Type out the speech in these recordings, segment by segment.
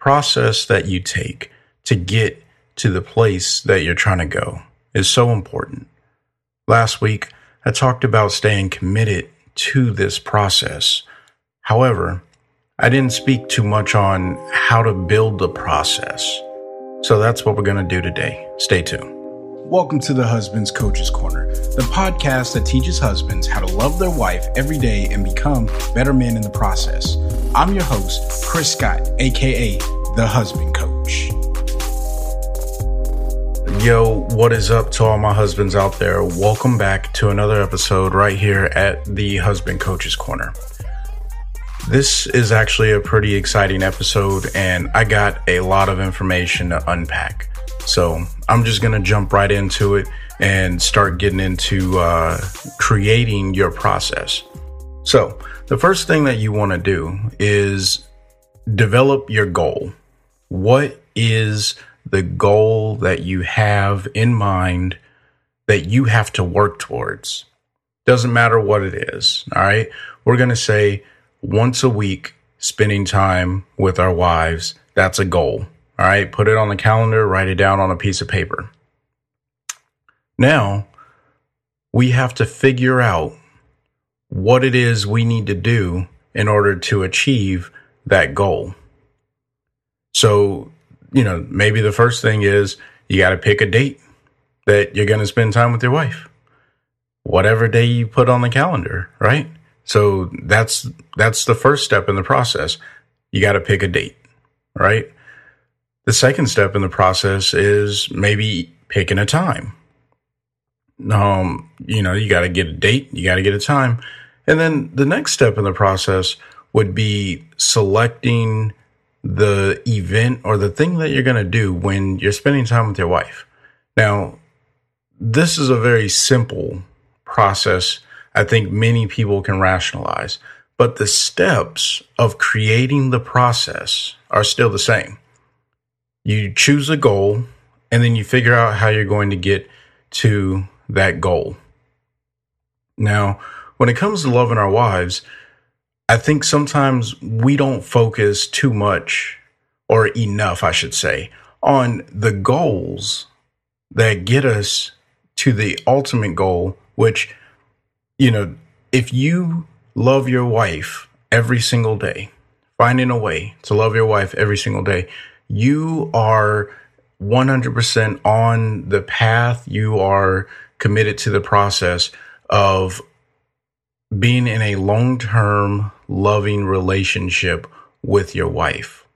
process that you take to get to the place that you're trying to go is so important. Last week, I talked about staying committed to this process. However, I didn't speak too much on how to build the process. So that's what we're going to do today. Stay tuned. Welcome to the Husband's Coach's Corner, the podcast that teaches husbands how to love their wife every day and become better men in the process. I'm your host, Chris Scott, aka The Husband Coach. Yo, what is up to all my husbands out there? Welcome back to another episode right here at the Husband Coach's Corner. This is actually a pretty exciting episode, and I got a lot of information to unpack. So I'm just going to jump right into it and start getting into uh, creating your process. So, the first thing that you want to do is develop your goal. What is the goal that you have in mind that you have to work towards? Doesn't matter what it is. All right. We're going to say once a week, spending time with our wives. That's a goal. All right, put it on the calendar, write it down on a piece of paper. Now, we have to figure out what it is we need to do in order to achieve that goal. So, you know, maybe the first thing is you got to pick a date that you're going to spend time with your wife. Whatever day you put on the calendar, right? So that's that's the first step in the process. You got to pick a date, right? The second step in the process is maybe picking a time. Um, you know, you got to get a date, you got to get a time. And then the next step in the process would be selecting the event or the thing that you're going to do when you're spending time with your wife. Now, this is a very simple process. I think many people can rationalize, but the steps of creating the process are still the same you choose a goal and then you figure out how you're going to get to that goal. Now, when it comes to loving our wives, I think sometimes we don't focus too much or enough, I should say, on the goals that get us to the ultimate goal, which, you know, if you love your wife every single day, finding a way to love your wife every single day, you are 100% on the path. You are committed to the process of being in a long term, loving relationship with your wife,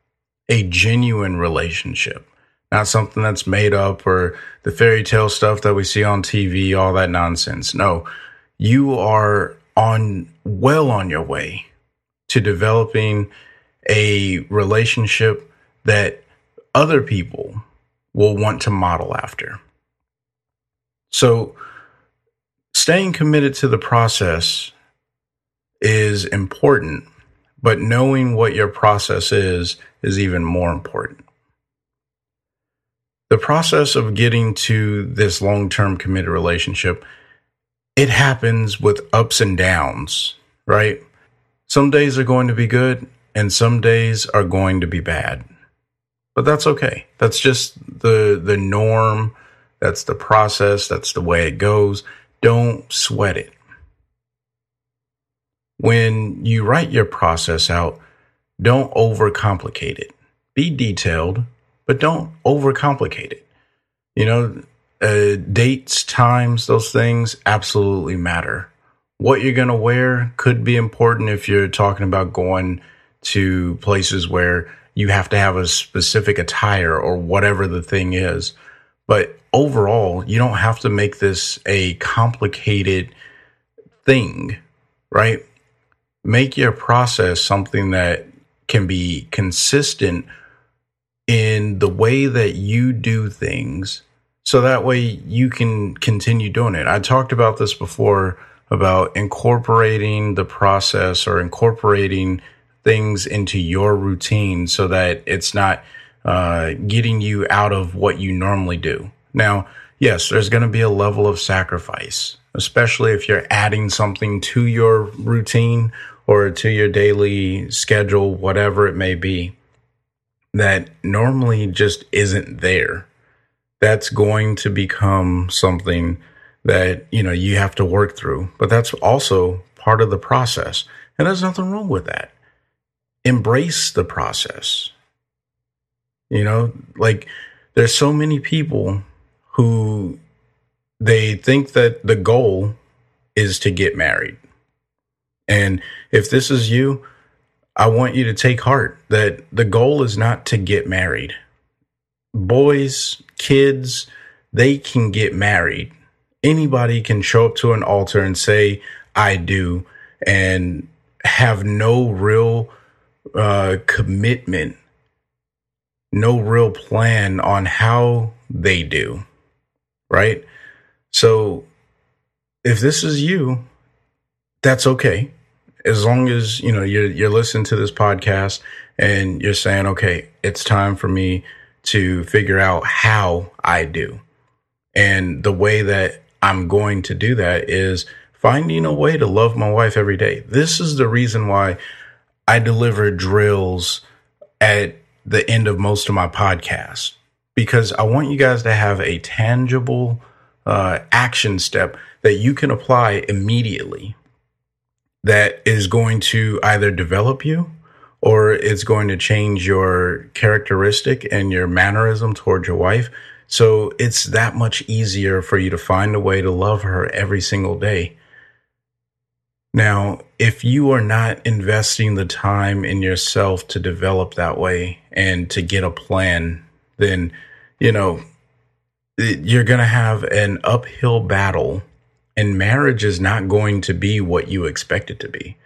a genuine relationship, not something that's made up or the fairy tale stuff that we see on TV, all that nonsense. No, you are on well on your way to developing a relationship that other people will want to model after. So, staying committed to the process is important, but knowing what your process is is even more important. The process of getting to this long term committed relationship, it happens with ups and downs, right? Some days are going to be good and some days are going to be bad but that's okay. That's just the the norm. That's the process. That's the way it goes. Don't sweat it. When you write your process out, don't overcomplicate it. Be detailed, but don't overcomplicate it. You know, uh, dates, times, those things absolutely matter. What you're going to wear could be important if you're talking about going to places where you have to have a specific attire or whatever the thing is. But overall, you don't have to make this a complicated thing, right? Make your process something that can be consistent in the way that you do things so that way you can continue doing it. I talked about this before about incorporating the process or incorporating things into your routine so that it's not uh, getting you out of what you normally do. Now, yes, there's going to be a level of sacrifice, especially if you're adding something to your routine or to your daily schedule, whatever it may be, that normally just isn't there. That's going to become something that, you know, you have to work through, but that's also part of the process. And there's nothing wrong with that. Embrace the process. You know, like there's so many people who they think that the goal is to get married. And if this is you, I want you to take heart that the goal is not to get married. Boys, kids, they can get married. Anybody can show up to an altar and say, I do, and have no real uh, commitment, no real plan on how they do. Right. So if this is you, that's okay. As long as, you know, you're, you're listening to this podcast and you're saying, okay, it's time for me to figure out how I do. And the way that I'm going to do that is finding a way to love my wife every day. This is the reason why I deliver drills at the end of most of my podcasts because I want you guys to have a tangible uh, action step that you can apply immediately that is going to either develop you or it's going to change your characteristic and your mannerism towards your wife. So it's that much easier for you to find a way to love her every single day. Now, if you are not investing the time in yourself to develop that way and to get a plan, then, you know, you're going to have an uphill battle and marriage is not going to be what you expect it to be.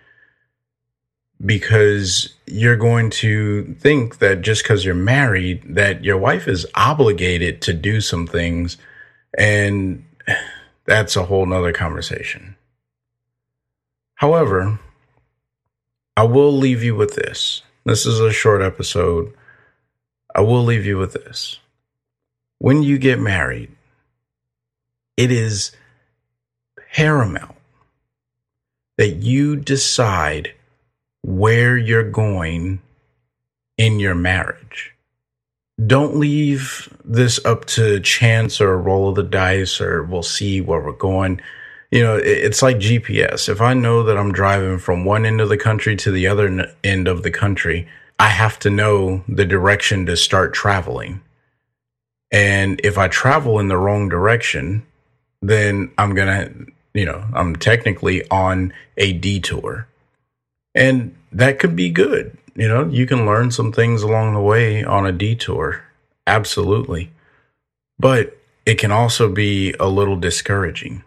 Because you're going to think that just because you're married, that your wife is obligated to do some things. And that's a whole nother conversation. However, I will leave you with this. This is a short episode. I will leave you with this. When you get married, it is paramount that you decide where you're going in your marriage. Don't leave this up to chance or roll of the dice or we'll see where we're going. You know, it's like GPS. If I know that I'm driving from one end of the country to the other end of the country, I have to know the direction to start traveling. And if I travel in the wrong direction, then I'm going to you know, I'm technically on a detour. And that could be good. You know, you can learn some things along the way on a detour. Absolutely. But it can also be a little discouraging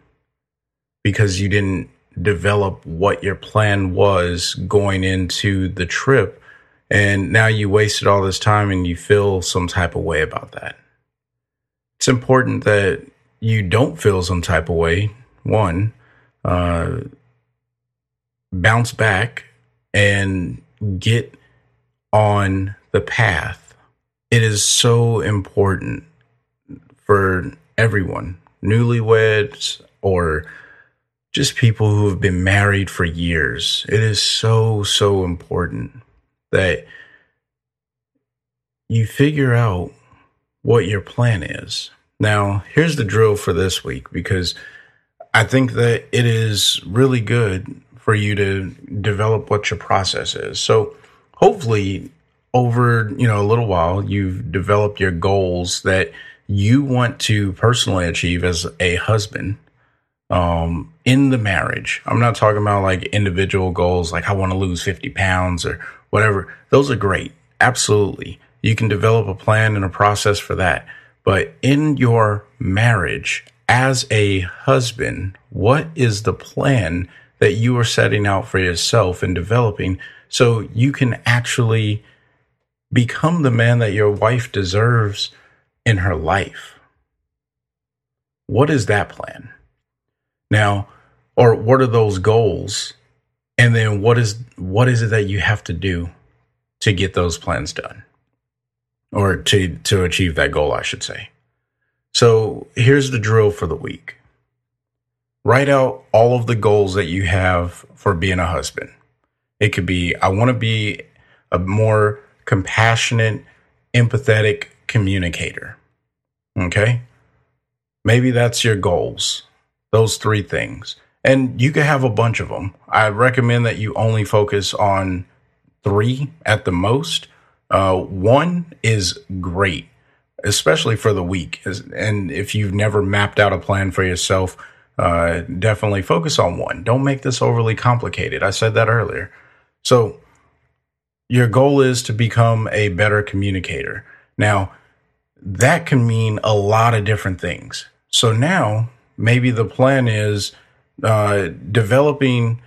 because you didn't develop what your plan was going into the trip. And now you wasted all this time and you feel some type of way about that. It's important that you don't feel some type of way one, uh, bounce back and get on the path. It is so important for everyone, newlyweds or just people who have been married for years. It is so, so important that you figure out what your plan is. Now, here's the drill for this week because I think that it is really good for you to develop what your process is. So hopefully over, you know, a little while you've developed your goals that you want to personally achieve as a husband um in the marriage. I'm not talking about like individual goals like I want to lose 50 pounds or whatever. Those are great. Absolutely. You can develop a plan and a process for that. But in your marriage, as a husband, what is the plan that you are setting out for yourself and developing So you can actually become the man that your wife deserves in her life. What is that plan? Now, or what are those goals? And then what is what is it that you have to do to get those plans done? Or to to achieve that goal, I should say. So, here's the drill for the week. Write out all of the goals that you have for being a husband. It could be I want to be a more compassionate, empathetic communicator. Okay? Maybe that's your goals. Those three things. And you can have a bunch of them. I recommend that you only focus on three at the most. Uh, one is great, especially for the week. And if you've never mapped out a plan for yourself, uh, definitely focus on one. Don't make this overly complicated. I said that earlier. So, your goal is to become a better communicator. Now, that can mean a lot of different things. So now maybe the plan is uh, developing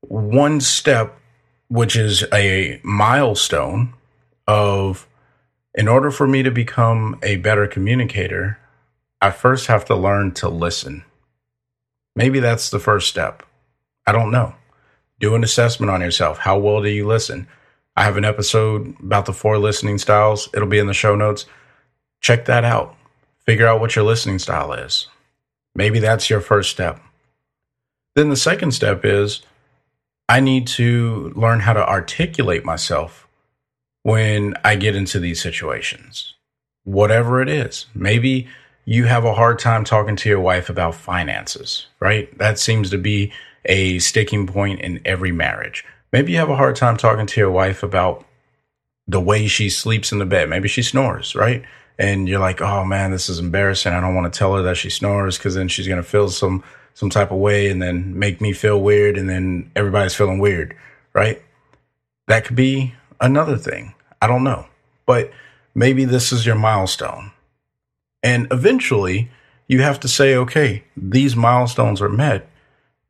one step, which is a milestone of in order for me to become a better communicator, I first have to learn to listen. Maybe that's the first step. I don't know. Do an assessment on yourself. How well do you listen? I have an episode about the four listening styles. It'll be in the show notes. Check that out. Figure out what your listening style is. Maybe that's your first step. Then the second step is I need to learn how to articulate myself when I get into these situations, whatever it is. Maybe you have a hard time talking to your wife about finances, right? That seems to be a sticking point in every marriage. Maybe you have a hard time talking to your wife about the way she sleeps in the bed. Maybe she snores, right? And you're like, oh man, this is embarrassing. I don't want to tell her that she snores because then she's to feel some, some type of way and then make me feel weird. And then everybody's feeling weird, right? That could be another thing. I don't know. But maybe this is your milestone. And eventually you have to say, okay, these milestones are met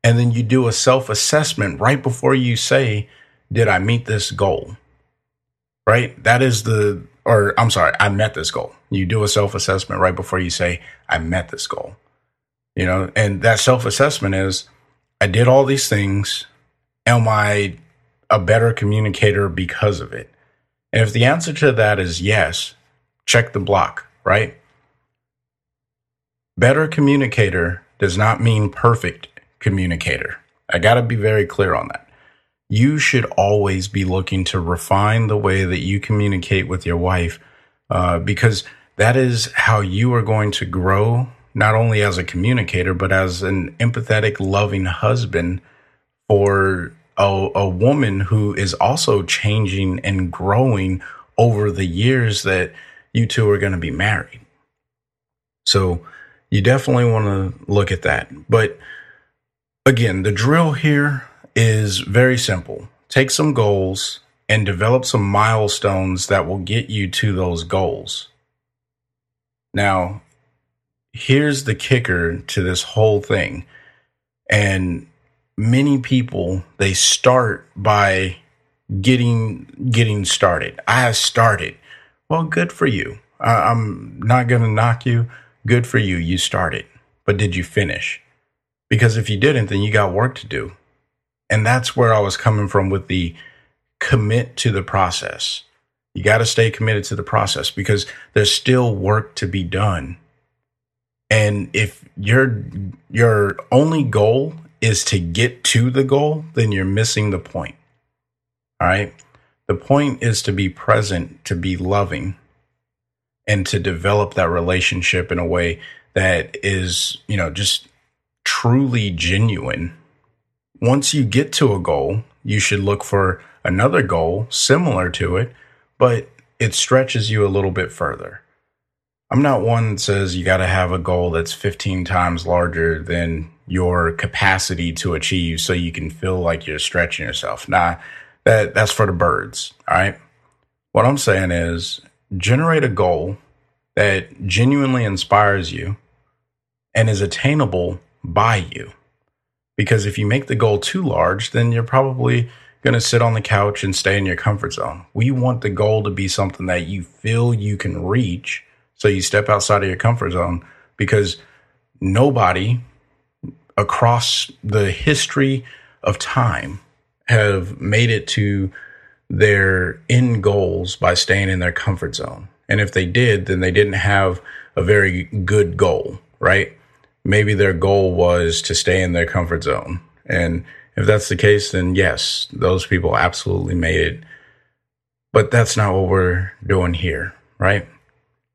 and then you do a self assessment right before you say, Did I meet this goal? Right? That is the, or I'm sorry, I met this goal. You do a self assessment right before you say, I met this goal. You know, and that self assessment is, I did all these things. Am I a better communicator because of it? And if the answer to that is yes, check the block, right? Better communicator does not mean perfect communicator. I got to be very clear on that. You should always be looking to refine the way that you communicate with your wife uh, because that is how you are going to grow, not only as a communicator, but as an empathetic, loving husband for a, a woman who is also changing and growing over the years that you two are going to be married. So you definitely want to look at that. But Again, the drill here is very simple. Take some goals and develop some milestones that will get you to those goals. Now, here's the kicker to this whole thing. And many people, they start by getting getting started. I started. Well, good for you. I, I'm not going to knock you. Good for you. You started. But did you finish? Because if you didn't, then you got work to do. And that's where I was coming from with the commit to the process. You got to stay committed to the process because there's still work to be done. And if your your only goal is to get to the goal, then you're missing the point. All right? The point is to be present, to be loving, and to develop that relationship in a way that is, you know, just truly genuine. Once you get to a goal, you should look for another goal similar to it, but it stretches you a little bit further. I'm not one that says you got to have a goal that's 15 times larger than your capacity to achieve so you can feel like you're stretching yourself. Nah, that that's for the birds, all right? What I'm saying is generate a goal that genuinely inspires you and is attainable by you. Because if you make the goal too large, then you're probably going to sit on the couch and stay in your comfort zone. We want the goal to be something that you feel you can reach. So you step outside of your comfort zone because nobody across the history of time have made it to their end goals by staying in their comfort zone. And if they did, then they didn't have a very good goal, right? Maybe their goal was to stay in their comfort zone. And if that's the case, then yes, those people absolutely made it. But that's not what we're doing here, right?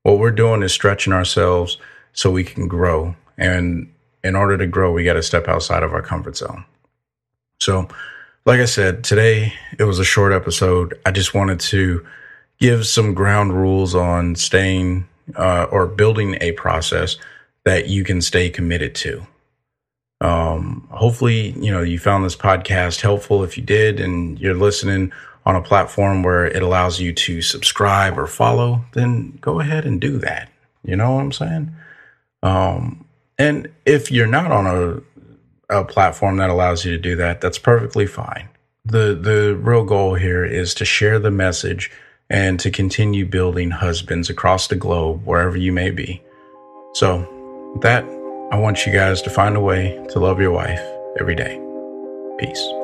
What we're doing is stretching ourselves so we can grow. And in order to grow, we got to step outside of our comfort zone. So, like I said, today it was a short episode. I just wanted to give some ground rules on staying uh, or building a process that you can stay committed to. Um, hopefully, you know, you found this podcast helpful. If you did, and you're listening on a platform where it allows you to subscribe or follow, then go ahead and do that. You know what I'm saying? Um, and if you're not on a, a platform that allows you to do that, that's perfectly fine. The the real goal here is to share the message and to continue building husbands across the globe, wherever you may be. So, with that, I want you guys to find a way to love your wife every day. Peace.